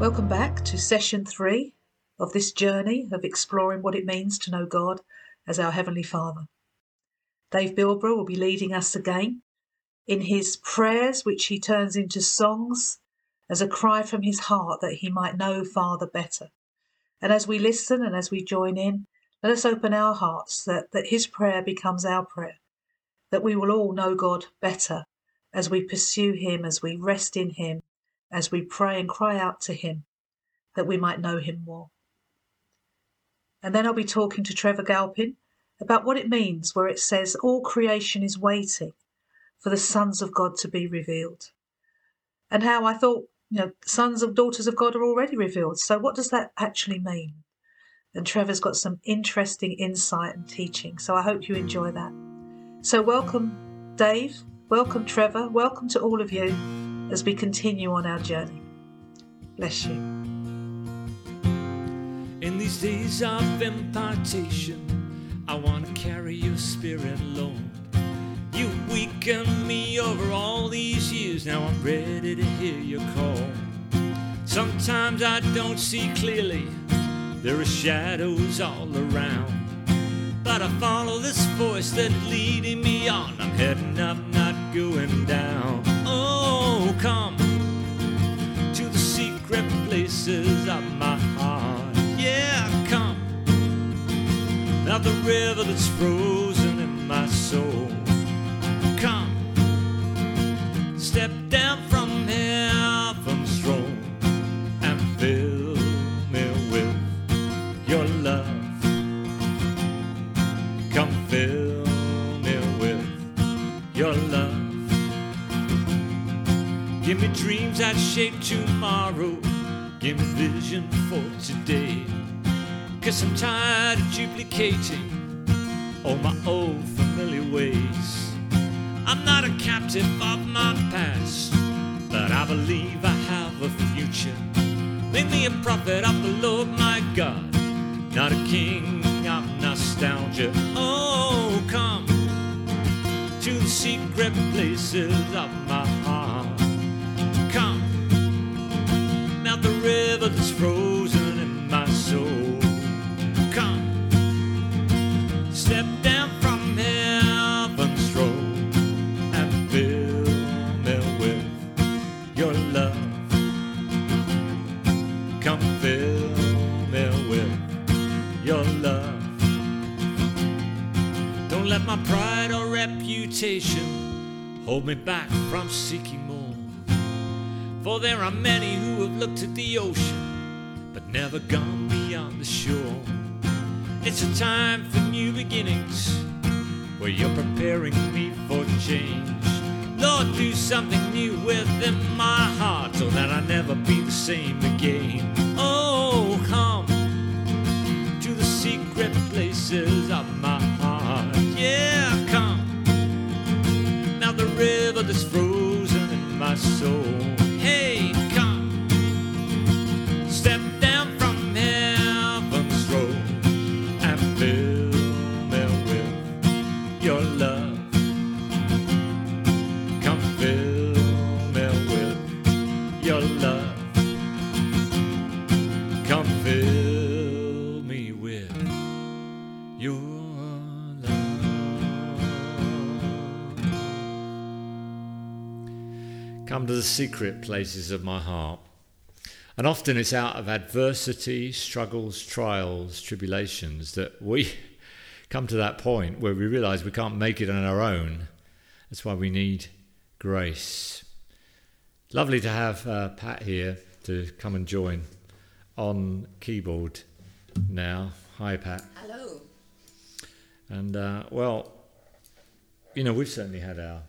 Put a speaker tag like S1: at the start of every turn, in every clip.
S1: Welcome back to session three of this journey of exploring what it means to know God as our Heavenly Father. Dave Bilbrough will be leading us again in his prayers, which he turns into songs as a cry from his heart that he might know Father better. And as we listen and as we join in, let us open our hearts that, that his prayer becomes our prayer, that we will all know God better as we pursue him, as we rest in him, as we pray and cry out to him, that we might know him more. And then I'll be talking to Trevor Galpin about what it means where it says all creation is waiting for the sons of God to be revealed. And how I thought, you know, sons of daughters of God are already revealed. So what does that actually mean? And Trevor's got some interesting insight and teaching. So I hope you enjoy that. So welcome, Dave. Welcome, Trevor. Welcome to all of you as we continue on our journey. Bless you.
S2: In these days of impartation, I want to carry your spirit, Lord. You weakened me over all these years, now I'm ready to hear your call. Sometimes I don't see clearly, there are shadows all around. But I follow this voice that's leading me on. I'm heading up, not going down. Places of my heart. Yeah, come. Now the river that's frozen in my soul. Come, step down I'm tired of duplicating all my old familiar ways. I'm not a captive of my past, but I believe I have a future. Make me a prophet of the Lord my God, not a king of nostalgia. Oh, come to the secret places of my heart. Come, now the river that's frozen there are many who have looked at the ocean but never gone beyond the shore. It's a time for new beginnings where you're preparing secret places of my heart. And often it's out of adversity, struggles, trials, tribulations that we come to that point where we realize we can't make it on our own. That's why we need grace. Lovely to have uh, Pat here to come and join on keyboard now. Hi, Pat.
S3: Hello.
S2: And uh, well, you know, we've certainly had our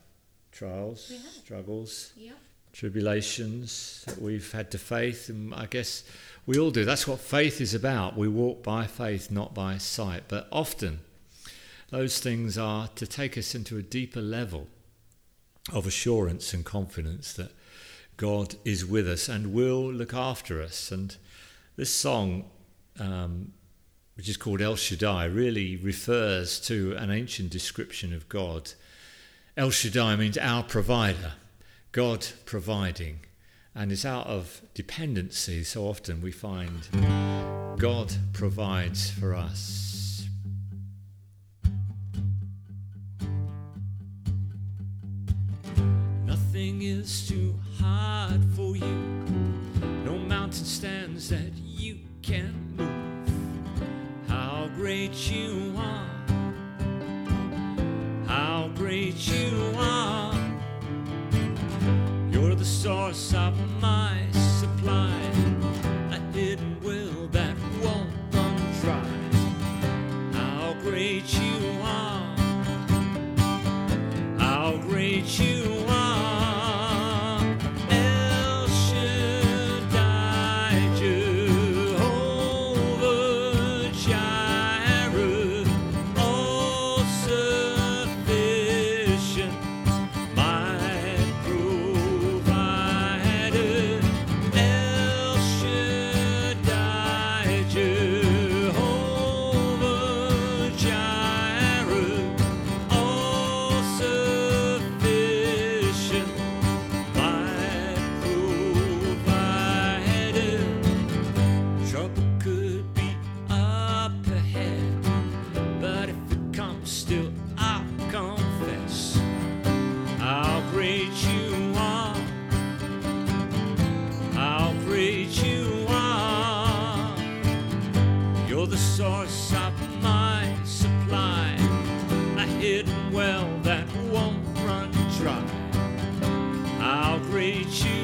S2: trials, struggles,
S3: Yeah.
S2: Tribulations that we've had to faith, and I guess we all do. That's what faith is about. We walk by faith, not by sight. But often, those things are to take us into a deeper level of assurance and confidence that God is with us and will look after us. And this song, um, which is called El Shaddai, really refers to an ancient description of God. El Shaddai means our provider, God providing. And it's out of dependency so often we find God provides for us. Nothing is too hard for you, no mountain stands that you can move. How great you source of my great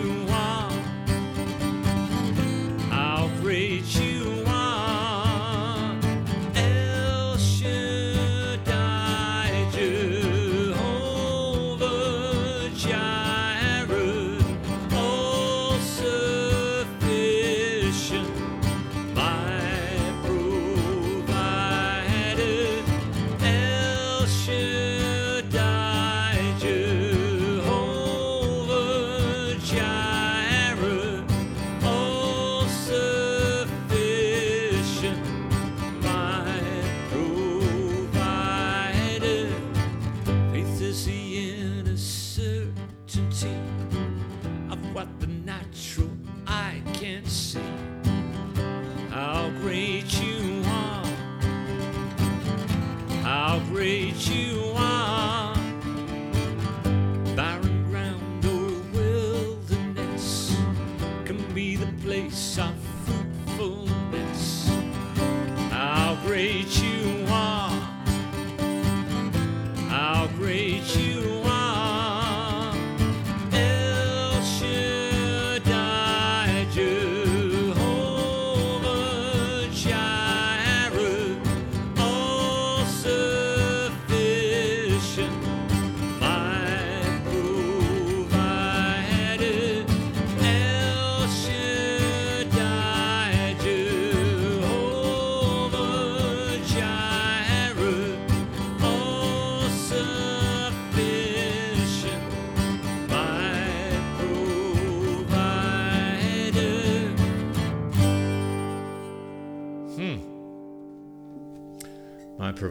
S2: Great you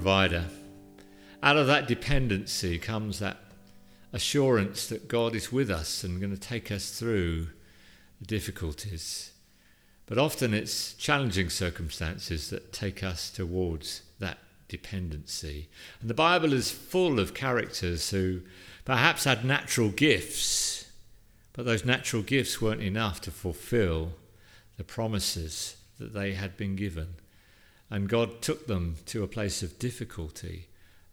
S2: provider. Out of that dependency comes that assurance that God is with us and going to take us through the difficulties. But often it's challenging circumstances that take us towards that dependency. And the Bible is full of characters who perhaps had natural gifts, but those natural gifts weren't enough to fulfill the promises that they had been given. And God took them to a place of difficulty,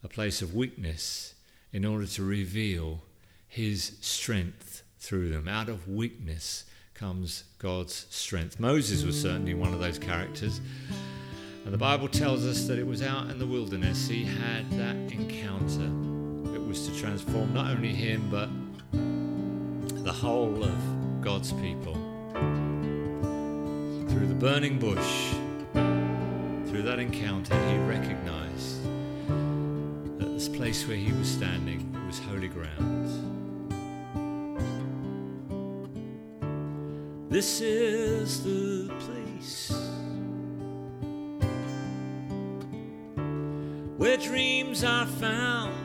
S2: a place of weakness, in order to reveal His strength through them. Out of weakness comes God's strength. Moses was certainly one of those characters. And the Bible tells us that it was out in the wilderness he had that encounter. It was to transform not only him, but the whole of God's people. Through the burning bush, through that encounter, he recognized that this place where he was standing was holy ground. This is the place where dreams are found,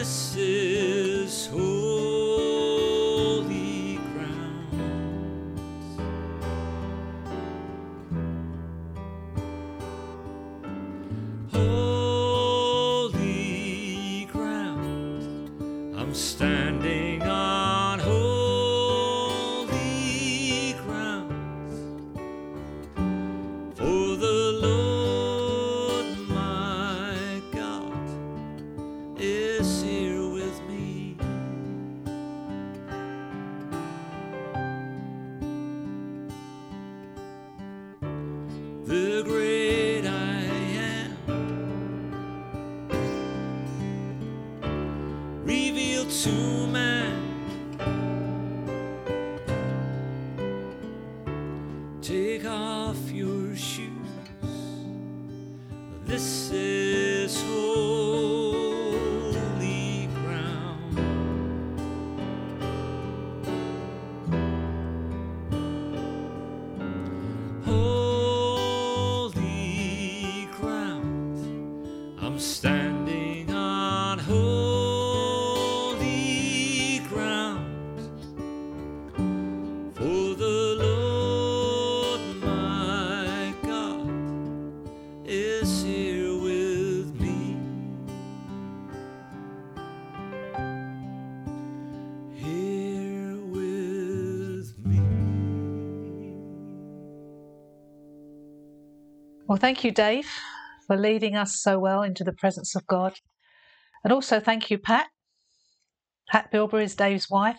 S2: is Take off your shoes. This is
S1: Well, thank you, Dave, for leading us so well into the presence of God. And also thank you, Pat. Pat Bilbrough is Dave's wife.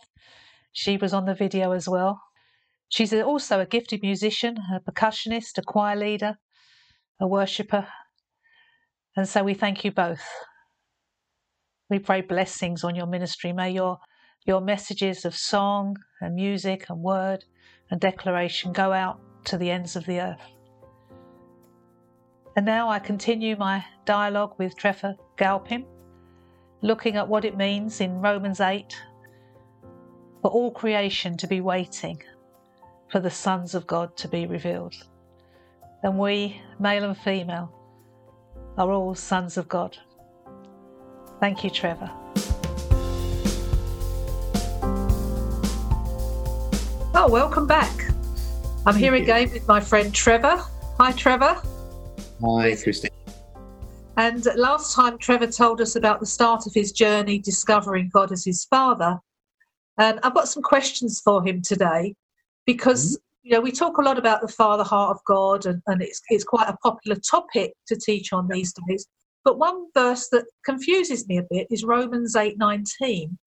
S1: She was on the video as well. She's also a gifted musician, a percussionist, a choir leader, a worshipper. And so we thank you both. We pray blessings on your ministry. May your, your messages of song and music and word and declaration go out to the ends of the earth. And now I continue my dialogue with Trevor Galpin, looking at what it means in Romans 8 for all creation to be waiting for the sons of God to be revealed. And we, male and female, are all sons of God. Thank you, Trevor. Oh, welcome back. I'm here
S3: you.
S1: again with my friend Trevor. Hi, Trevor.
S3: Hi, Christine.
S1: And last time, Trevor told us about the start of his journey discovering God as his father. And I've got some questions for him today because mm-hmm. you know we talk a lot about the father heart of God, and, and it's it's quite a popular topic to teach on these days. But one verse that confuses me a bit is Romans eight nineteen,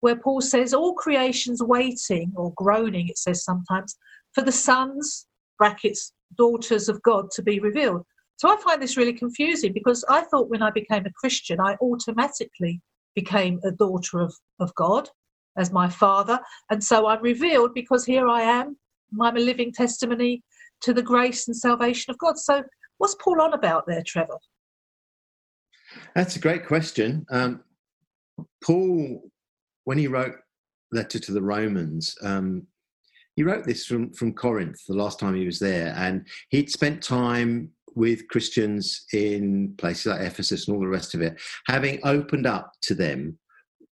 S1: where Paul says, "All creation's waiting or groaning," it says sometimes, for the sons (brackets daughters of God) to be revealed. So I find this really confusing because I thought when I became a Christian, I automatically became a daughter of, of God as my father. And so I'm revealed because here I am. I'm a living testimony to the grace and salvation of God. So what's Paul on about there, Trevor?
S3: That's a great question. Um, Paul, when he wrote letter to the Romans, um, he wrote this from, from Corinth the last time he was there, and he'd spent time with Christians in places like Ephesus and all the rest of it, having opened up to them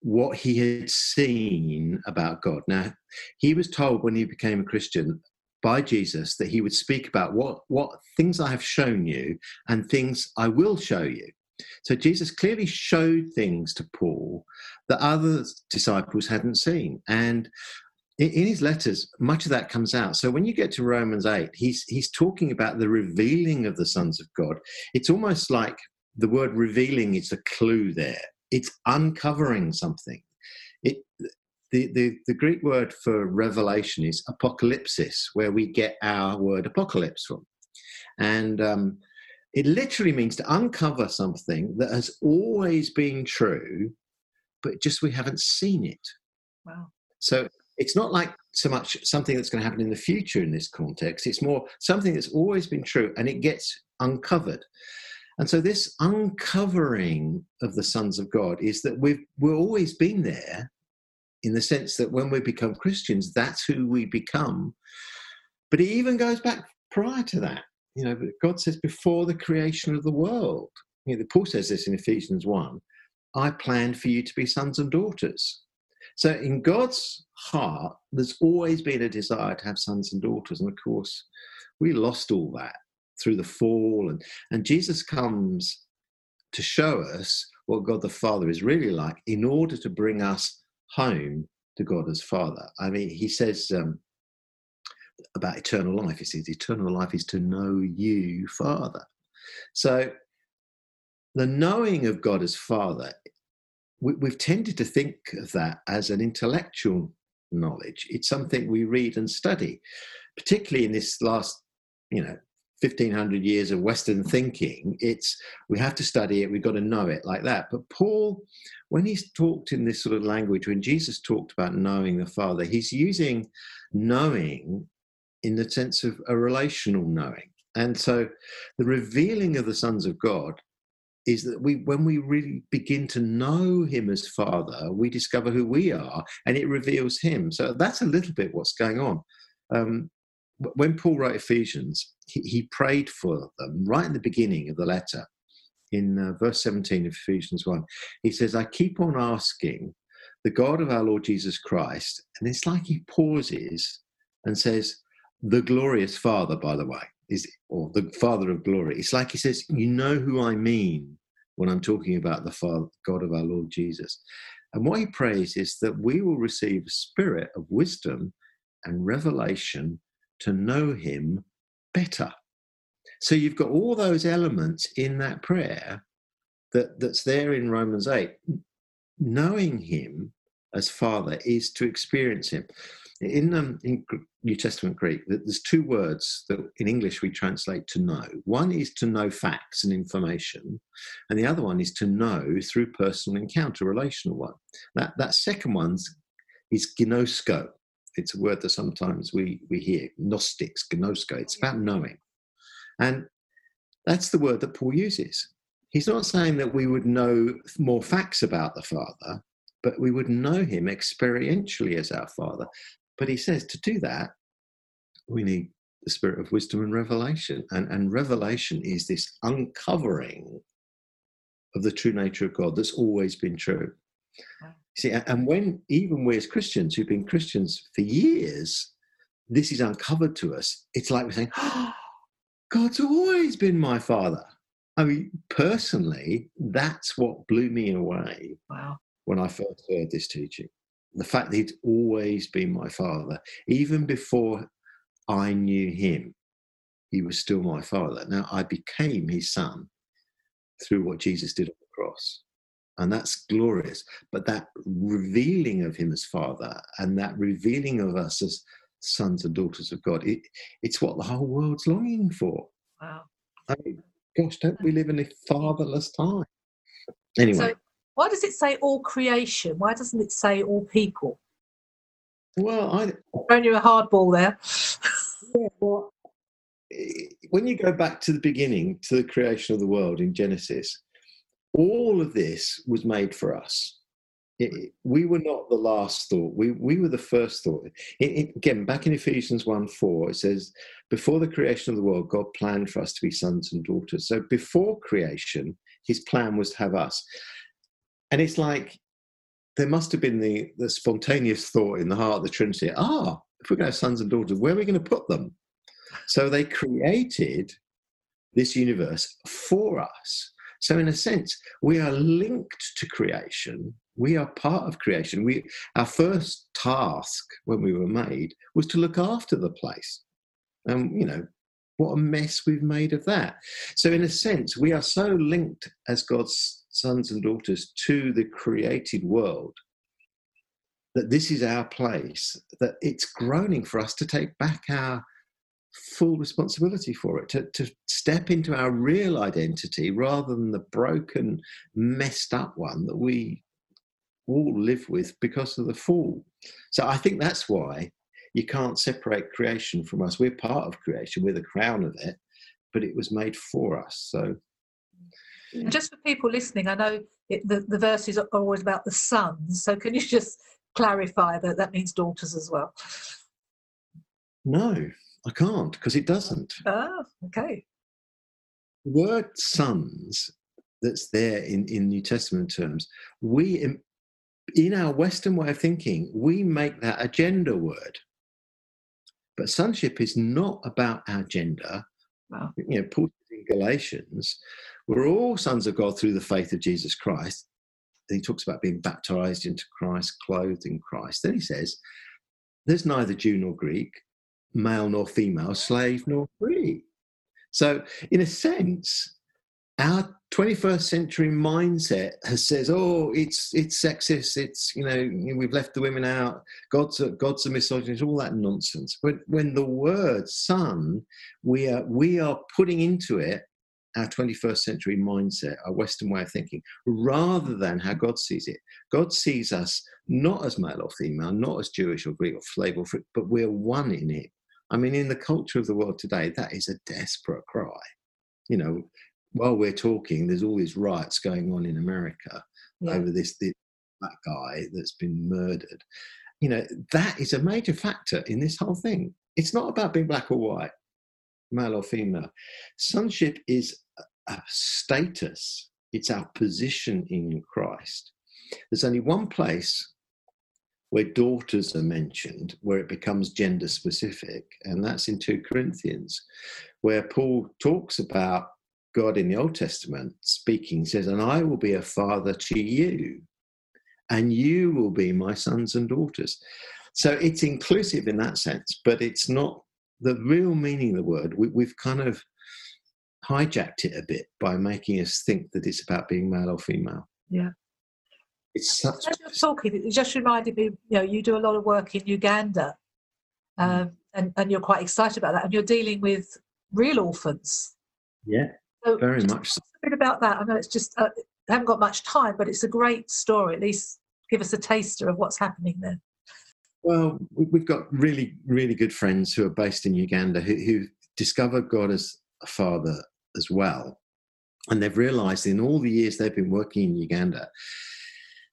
S3: what he had seen about God. Now, he was told when he became a Christian by Jesus that he would speak about what, what things I have shown you and things I will show you. So Jesus clearly showed things to Paul that other disciples hadn't seen. And in, his letters, much of that comes out. So when you get to Romans 8, he's he's talking about the revealing of the sons of God. It's almost like the word revealing is a clue there. It's uncovering something. It the, the, the Greek word for revelation is apocalypsis, where we get our word apocalypse from. And um, it literally means to uncover something that has always been true, but just we haven't seen it.
S1: Wow.
S3: So it's not like so much something that's going to happen in the future in this context. It's more something that's always been true and it gets uncovered. And so this uncovering of the sons of God is that we've we've always been there in the sense that when we become Christians, that's who we become. But it even goes back prior to that. You know, God says before the creation of the world. You know, Paul says this in Ephesians 1 I planned for you to be sons and daughters. So in God's heart, there's always been a desire to have sons and daughters. And of course, we lost all that through the fall. And, and Jesus comes to show us what God the Father is really like in order to bring us home to God as Father. I mean, he says um, about eternal life, he says, eternal life is to know you, Father. So the knowing of God as Father, we, we've tended to think of that as an intellectual knowledge. It's something we read and study, particularly in this last, you know, 1500 years of western thinking. It's we have to study it we've got to know it like that. But paul when he's talked in this sort of language when jesus talked about knowing the father he's using knowing in the sense of a relational knowing. And so the revealing of the sons of god is that we when we really begin to know him as father we discover who we are and it reveals him. So that's a little bit what's going on. Um, when Paul wrote Ephesians, he, he, prayed for them right in the beginning of the letter. In uh, verse 17 of Ephesians 1, he says, I keep on asking the God of our Lord Jesus Christ, and it's like he pauses and says, The glorious Father, by the way, is or the Father of glory. It's like he says, You know who I mean when I'm talking about the Father, God of our Lord Jesus. And what he prays is that we will receive a spirit of wisdom and revelation to know him better. So you've got all those elements in that prayer that, that's there in Romans 8. Knowing him as Father is to experience him. In, um, in New Testament Greek, there's two words that in English we translate to know. One is to know facts and information, and the other one is to know through personal encounter, relational one. That, that second one is gnosko, it's a word that sometimes we, we hear, gnostics, gnosko. It's about knowing. And that's the word that Paul uses. He's not saying that we would know more facts about the Father, but we would know him experientially as our Father. But he says to do that, we need the spirit of wisdom and revelation. And, and revelation is this uncovering of the true nature of God that's always been true. See, and when even we as Christians who've been Christians for years, this is uncovered to us, it's like we're saying, oh, God's always been my father. I mean, personally, that's what blew me away
S1: wow.
S3: when I first heard this teaching. The fact that he'd always been my father, even before I knew him, he was still my father. Now I became his son through what Jesus did on the cross and that's glorious. But that revealing of Him as Father and that revealing of us as sons and daughters of God, it, it's what the whole world's longing for.
S1: Wow.
S3: I mean, gosh, don't we live in a fatherless time? Anyway. So
S1: why does it say all creation? Why doesn't it say all people?
S3: Well, I.
S1: Throwing you a hard ball there.
S3: yeah, well, when you go back to the beginning, to the creation of the world in Genesis, all of this was made for us. It, we were not the last thought. We, we were the first thought. It, it, again, back in Ephesians 1 4, it says, Before the creation of the world, God planned for us to be sons and daughters. So before creation, his plan was to have us. And it's like there must have been the, the spontaneous thought in the heart of the Trinity ah, if we're going to have sons and daughters, where are we going to put them? So they created this universe for us So, in a sense, we are linked to creation. We are part of creation. We, our first task when we were made was to look after the place. And, you know, what a mess we've made of that. So, in a sense, we are so linked as God's sons and daughters to the created world that this is our place, that it's groaning for us to take back our full responsibility for it, to, to step into our real identity rather than the broken, messed up one that we all live with because of the fall. So I think that's why you can't separate creation from us. We're part of creation, we're the crown of it, but it was made for us. So
S1: just for people listening, I know it, the, the verses are always about the sons. So can you just clarify that that means daughters as well?
S3: No, I can't because it doesn't.
S1: Oh, okay.
S3: The word sons that's there in, in New Testament terms, we, in, in our Western way of thinking, we make that a gender word. But sonship is not about our gender. Wow. You know, Paul in Galatians, we're all sons of God through the faith of Jesus Christ. He talks about being baptized into Christ, clothed in Christ. Then he says, There's neither Jew nor Greek, male nor female, slave nor free. So, in a sense, our 21st century mindset has says, "Oh, it's it's sexist. It's you know we've left the women out. God's a, God's a misogynist. All that nonsense." But when the word "son," we are we are putting into it our 21st century mindset, our Western way of thinking, rather than how God sees it. God sees us not as male or female, not as Jewish or Greek or slave or free, but we're one in it. I mean, in the culture of the world today, that is a desperate cry. You know, while we're talking, there's all these riots going on in America yeah. over this, this black guy that's been murdered. You know, that is a major factor in this whole thing. It's not about being black or white, male or female. Sonship is a status, it's our position in Christ. There's only one place where daughters are mentioned, where it becomes gender specific, and that's in 2 Corinthians, where Paul talks about God in the Old Testament speaking, says, And I will be a father to you, and you will be my sons and daughters. So it's inclusive in that sense, but it's not the real meaning of the word. We, have kind of hijacked it a bit by making us think that it's about being male or female.
S1: Yeah.
S3: It's such.
S1: As you're talking, it just reminded me. You know, you do a lot of work in Uganda, mm. um, and and you're quite excited about that, and you're dealing with real orphans.
S3: Yeah, so very much. So.
S1: A bit about that. I know it's just uh, I haven't got much time, but it's a great story. At least give us a taster of what's happening there.
S3: Well, we've got really, really good friends who are based in Uganda who, who discovered God as a father as well. And they've realized in all the years they've been working in Uganda,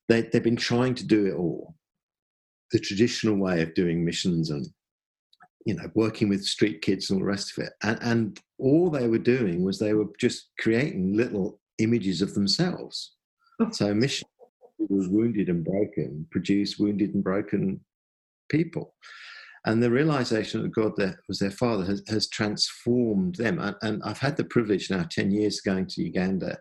S3: they, they've been trying to do it all the traditional way of doing missions and you know working with street kids and all the rest of it and, and all they were doing was they were just creating little images of themselves oh. so mission was wounded and broken produced wounded and broken people and the realization that God that was their father has, has transformed them. And, and, I've had the privilege now, 10 years going to Uganda,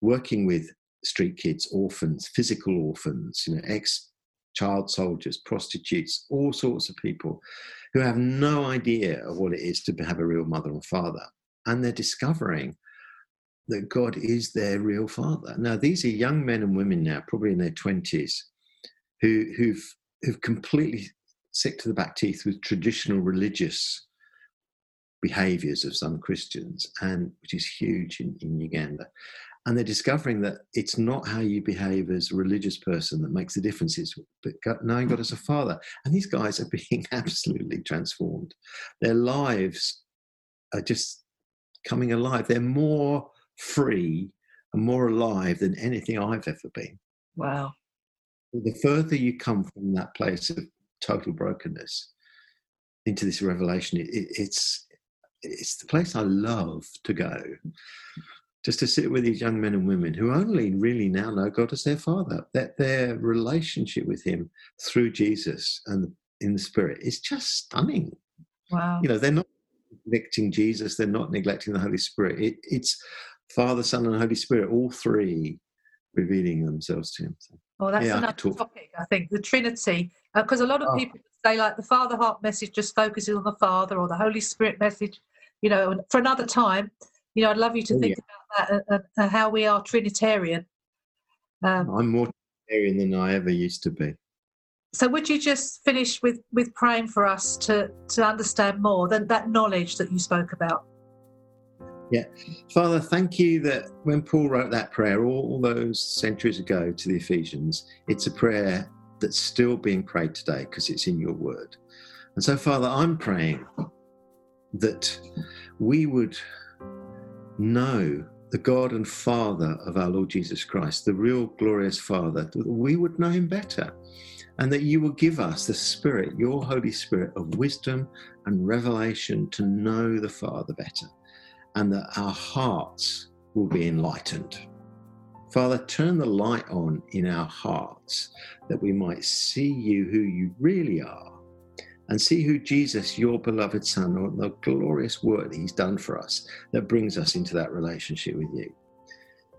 S3: working with street kids, orphans, physical orphans, you know, ex child soldiers, prostitutes, all sorts of people who have no idea of what it is to have a real mother and father. And they're discovering that God is their real father. Now, these are young men and women now, probably in their 20s, who, who've, who've completely sick to the back teeth with traditional religious behaviors of some Christians, and which is huge in, in Uganda. And they're discovering that it's not how you behave as a religious person that makes the difference. It's knowing God as a father. And these guys are being absolutely transformed. Their lives are just coming alive. They're more free and more alive than anything I've ever been.
S1: Wow.
S3: The further you come from that place of total brokenness into this revelation. It, it, it's it's the place I love to go, just to sit with these young men and women who only really now know God as their Father. That their relationship with Him through Jesus and in the Spirit is just stunning.
S1: Wow!
S3: You know, they're not neglecting Jesus; they're not neglecting the Holy Spirit. It, it's Father, Son, and Holy Spirit, all three revealing themselves to him. So,
S1: Well, that's
S3: Yeah,
S1: another
S3: talk-
S1: topic, I think, the Trinity. Uh, because a lot of
S3: Oh.
S1: people say, like, the Father Heart message just focuses on the Father, or the Holy Spirit message, you know, for another time. You know, I'd love you to
S3: Oh,
S1: think about that and, and, and how we are Trinitarian. Um,
S3: I'm more Trinitarian than I ever used to be.
S1: so, would you just finish with, with praying for us to, to understand more than that knowledge that you spoke about? Yeah.
S3: Father, thank you that when Paul wrote that prayer all those centuries ago to the Ephesians, it's a prayer that's still being prayed today because it's in your word. And so, Father, I'm praying that we would know the God and Father of our Lord Jesus Christ, the real glorious Father, that we would know him better. And that you will give us the Spirit, your Holy Spirit of wisdom and revelation to know the Father better and that our hearts will be enlightened. Father, turn the light on in our hearts that we might see you who you really are and see who Jesus, your beloved Son, or the glorious work that He's done for us that brings us into that relationship with you.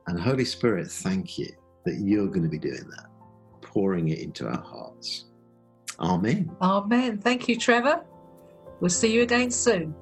S3: And Holy Spirit, thank you that you're going to be doing that, pouring it into our hearts. Amen.
S1: Amen. Thank you, Trevor. We'll see you again soon.